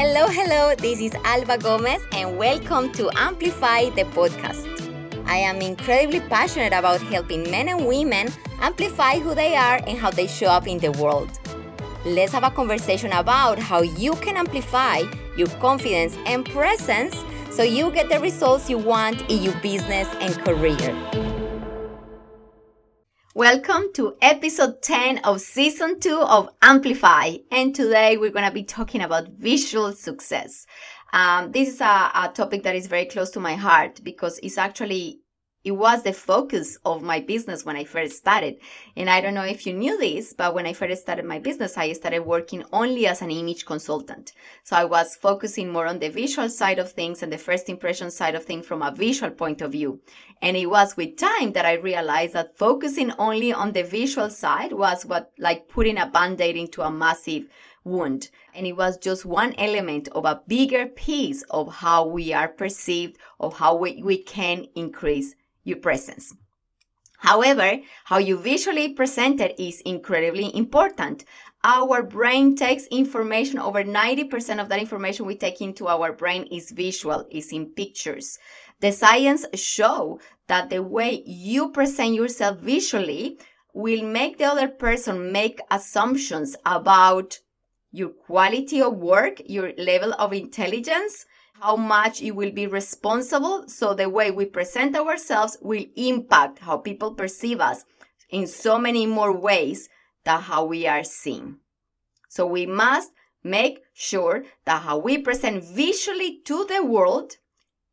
Hello, hello, this is Alba Gomez, and welcome to Amplify the podcast. I am incredibly passionate about helping men and women amplify who they are and how they show up in the world. Let's have a conversation about how you can amplify your confidence and presence so you get the results you want in your business and career. Welcome to episode 10 of season 2 of Amplify. And today we're going to be talking about visual success. Um, this is a, a topic that is very close to my heart because it's actually it was the focus of my business when I first started. And I don't know if you knew this, but when I first started my business, I started working only as an image consultant. So I was focusing more on the visual side of things and the first impression side of things from a visual point of view. And it was with time that I realized that focusing only on the visual side was what like putting a band-aid into a massive wound. And it was just one element of a bigger piece of how we are perceived, of how we, we can increase your presence. However, how you visually present it is incredibly important. Our brain takes information, over 90% of that information we take into our brain is visual, is in pictures. The science show that the way you present yourself visually will make the other person make assumptions about your quality of work, your level of intelligence, how much it will be responsible. So the way we present ourselves will impact how people perceive us in so many more ways than how we are seen. So we must make sure that how we present visually to the world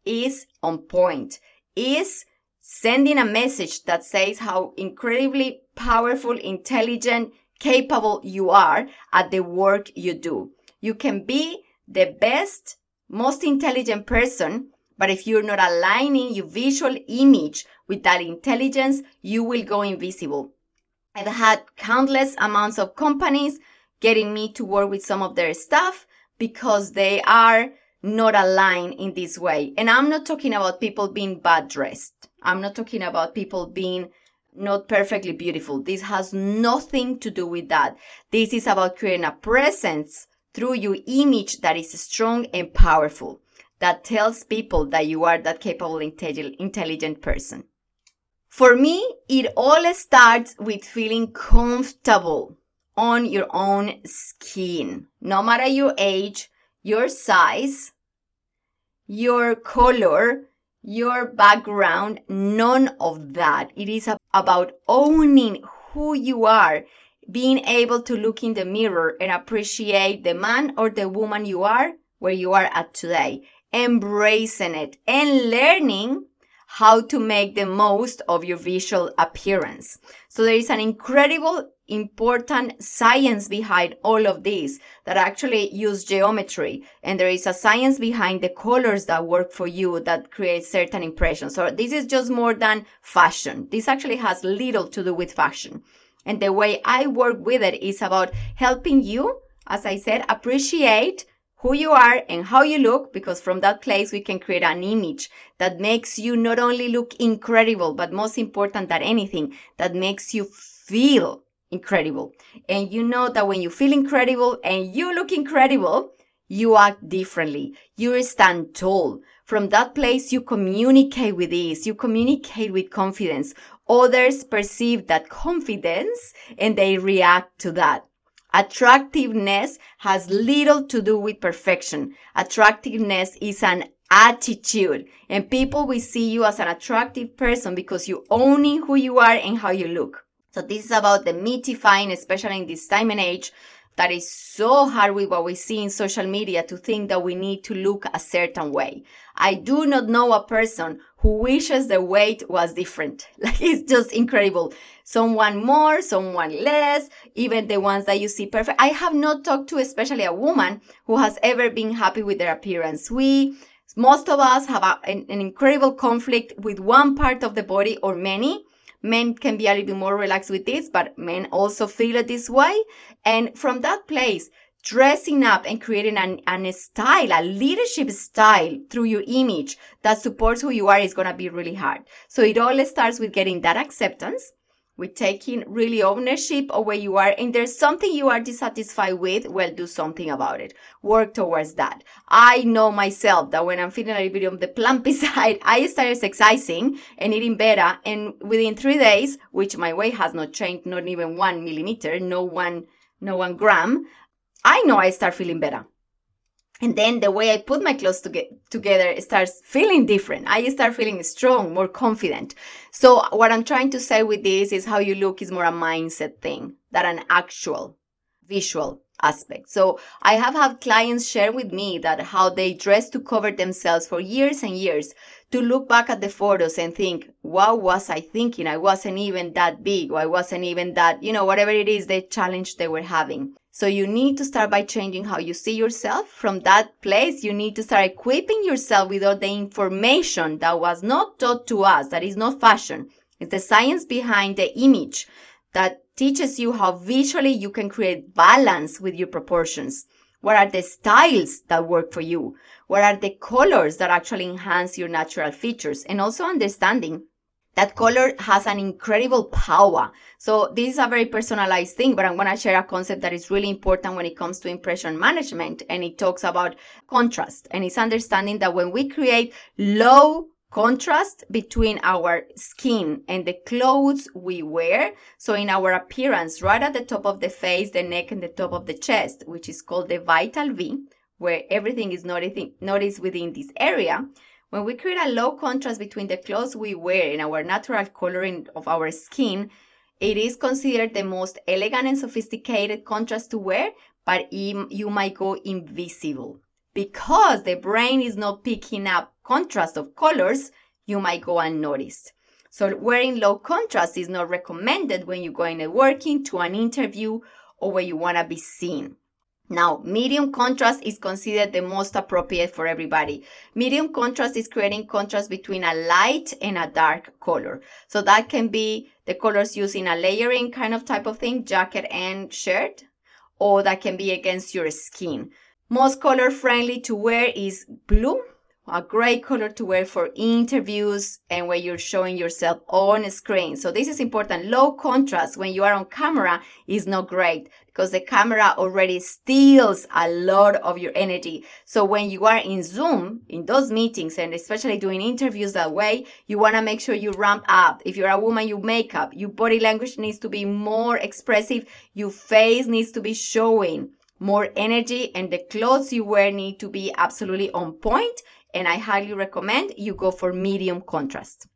is on point, is sending a message that says how incredibly powerful, intelligent, capable you are at the work you do. You can be the best most intelligent person, but if you're not aligning your visual image with that intelligence, you will go invisible. I've had countless amounts of companies getting me to work with some of their staff because they are not aligned in this way. And I'm not talking about people being bad dressed. I'm not talking about people being not perfectly beautiful. This has nothing to do with that. This is about creating a presence through your image that is strong and powerful, that tells people that you are that capable, intelligent person. For me, it all starts with feeling comfortable on your own skin, no matter your age, your size, your color, your background, none of that. It is about owning who you are being able to look in the mirror and appreciate the man or the woman you are where you are at today, embracing it and learning how to make the most of your visual appearance. So there is an incredible important science behind all of this that actually use geometry and there is a science behind the colors that work for you that create certain impressions. So this is just more than fashion. This actually has little to do with fashion. And the way I work with it is about helping you, as I said, appreciate who you are and how you look, because from that place we can create an image that makes you not only look incredible, but most important than anything, that makes you feel incredible. And you know that when you feel incredible and you look incredible, you act differently. You stand tall. From that place, you communicate with ease. You communicate with confidence. Others perceive that confidence and they react to that. Attractiveness has little to do with perfection. Attractiveness is an attitude and people will see you as an attractive person because you owning who you are and how you look. So this is about demystifying, especially in this time and age, that is so hard with what we see in social media to think that we need to look a certain way. I do not know a person who wishes the weight was different. Like it's just incredible. Someone more, someone less, even the ones that you see perfect. I have not talked to especially a woman who has ever been happy with their appearance. We, most of us have a, an, an incredible conflict with one part of the body or many Men can be a little bit more relaxed with this, but men also feel it this way. And from that place, dressing up and creating an, an style, a leadership style through your image that supports who you are is going to be really hard. So it all starts with getting that acceptance, with taking really ownership of where you are and there's something you are dissatisfied with well do something about it. Work towards that. I know myself that when i'm feeling a little bit on the plumpy side i start exercising and eating better and within three days which my weight has not changed not even one millimeter no one no one gram i know i start feeling better and then the way I put my clothes to get together starts feeling different. I start feeling strong, more confident. So what I'm trying to say with this is how you look is more a mindset thing than an actual visual aspect. So I have had clients share with me that how they dress to cover themselves for years and years to look back at the photos and think, what was I thinking? I wasn't even that big or I wasn't even that, you know, whatever it is, the challenge they were having. So you need to start by changing how you see yourself. From that place, you need to start equipping yourself with all the information that was not taught to us, that is not fashion. It's the science behind the image that teaches you how visually you can create balance with your proportions. What are the styles that work for you? What are the colors that actually enhance your natural features? And also understanding that color has an incredible power. So this is a very personalized thing, but I'm going to share a concept that is really important when it comes to impression management. And it talks about contrast. And it's understanding that when we create low contrast between our skin and the clothes we wear. So in our appearance, right at the top of the face, the neck, and the top of the chest, which is called the vital V, where everything is noticed within this area, when we create a low contrast between the clothes we wear and our natural coloring of our skin, it is considered the most elegant and sophisticated contrast to wear, but you might go invisible. Because the brain is not picking up contrast of colors, you might go unnoticed. So wearing low contrast is not recommended when you're going to working to an interview or where you want to be seen. Now, medium contrast is considered the most appropriate for everybody. Medium contrast is creating contrast between a light and a dark color. So that can be the colors used in a layering kind of type of thing, jacket and shirt, or that can be against your skin. Most color friendly to wear is blue a great color to wear for interviews and when you're showing yourself on screen. So this is important. Low contrast when you are on camera is not great because the camera already steals a lot of your energy. So when you are in Zoom, in those meetings, and especially doing interviews that way, you want to make sure you ramp up. If you're a woman, you make up. your body language needs to be more expressive. Your face needs to be showing more energy and the clothes you wear need to be absolutely on point. and I highly recommend you go for medium contrast.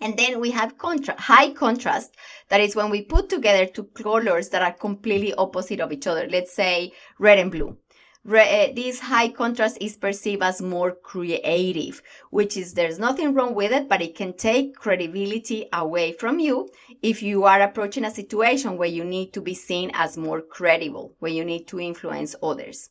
And then we have contra- high contrast. That is when we put together two colors that are completely opposite of each other. Let's say red and blue. Re- uh, this high contrast is perceived as more creative, which is there's nothing wrong with it, but it can take credibility away from you if you are approaching a situation where you need to be seen as more credible, where you need to influence others.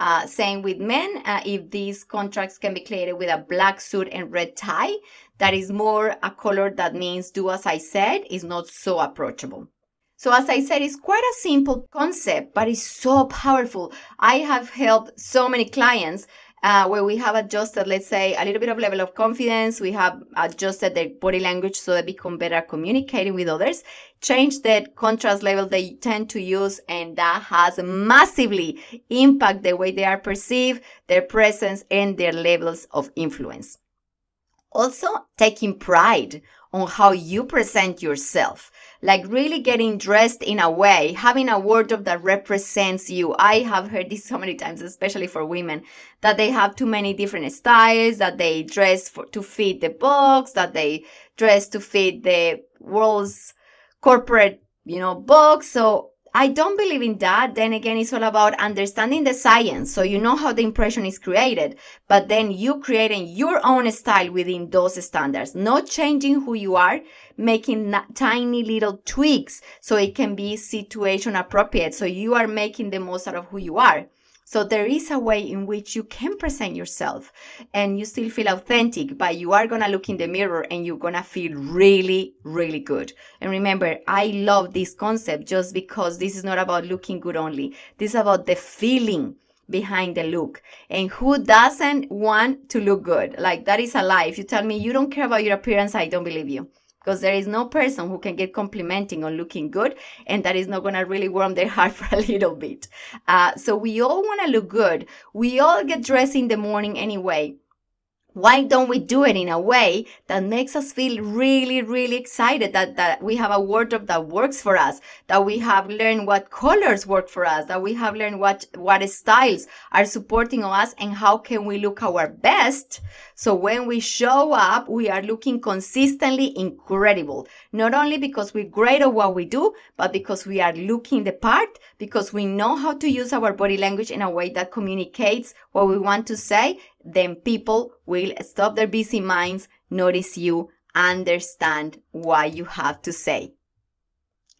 Uh, same with men, uh, if these contracts can be created with a black suit and red tie, that is more a color that means do as I said, is not so approachable. So as I said, it's quite a simple concept, but it's so powerful. I have helped so many clients uh, where we have adjusted, let's say, a little bit of level of confidence. We have adjusted their body language so they become better communicating with others, change the contrast level they tend to use, and that has massively impact the way they are perceived, their presence, and their levels of influence. Also, taking pride on how you present yourself like really getting dressed in a way, having a wardrobe that represents you. I have heard this so many times, especially for women, that they have too many different styles, that they dress for, to fit the box, that they dress to fit the world's corporate, you know, box. So I don't believe in that. Then again, it's all about understanding the science. So you know how the impression is created, but then you creating your own style within those standards, not changing who you are, making tiny little tweaks so it can be situation appropriate. So you are making the most out of who you are. So there is a way in which you can present yourself and you still feel authentic, but you are going to look in the mirror and you're going to feel really, really good. And remember, I love this concept just because this is not about looking good only. This is about the feeling behind the look. And who doesn't want to look good? Like that is a lie. If you tell me you don't care about your appearance, I don't believe you because there is no person who can get complimenting on looking good and that is not going to really warm their heart for a little bit. Uh, so we all want to look good. We all get dressed in the morning anyway why don't we do it in a way that makes us feel really really excited that, that we have a wardrobe that works for us that we have learned what colors work for us that we have learned what what styles are supporting us and how can we look our best. So when we show up we are looking consistently incredible not only because we're great at what we do but because we are looking the part because we know how to use our body language in a way that communicates what we want to say then people will stop their busy minds, notice you, understand what you have to say.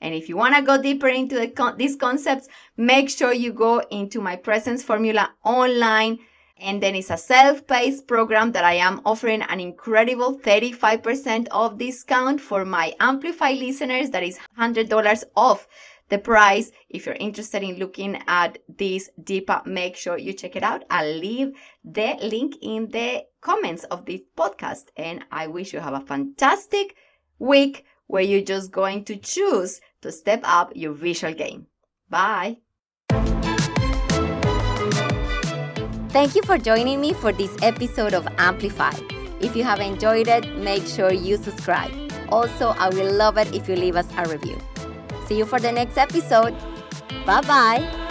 And if you want to go deeper into the con- these concepts, make sure you go into my presence formula online. And then it's a self-paced program that I am offering an incredible 35% off discount for my Amplify listeners. That is $100 off the price. If you're interested in looking at this deeper, make sure you check it out. I'll leave the link in the comments of this podcast. And I wish you have a fantastic week where you're just going to choose to step up your visual game. Bye. Thank you for joining me for this episode of Amplify. If you have enjoyed it, make sure you subscribe. Also, I will love it if you leave us a review. See you for the next episode. Bye bye.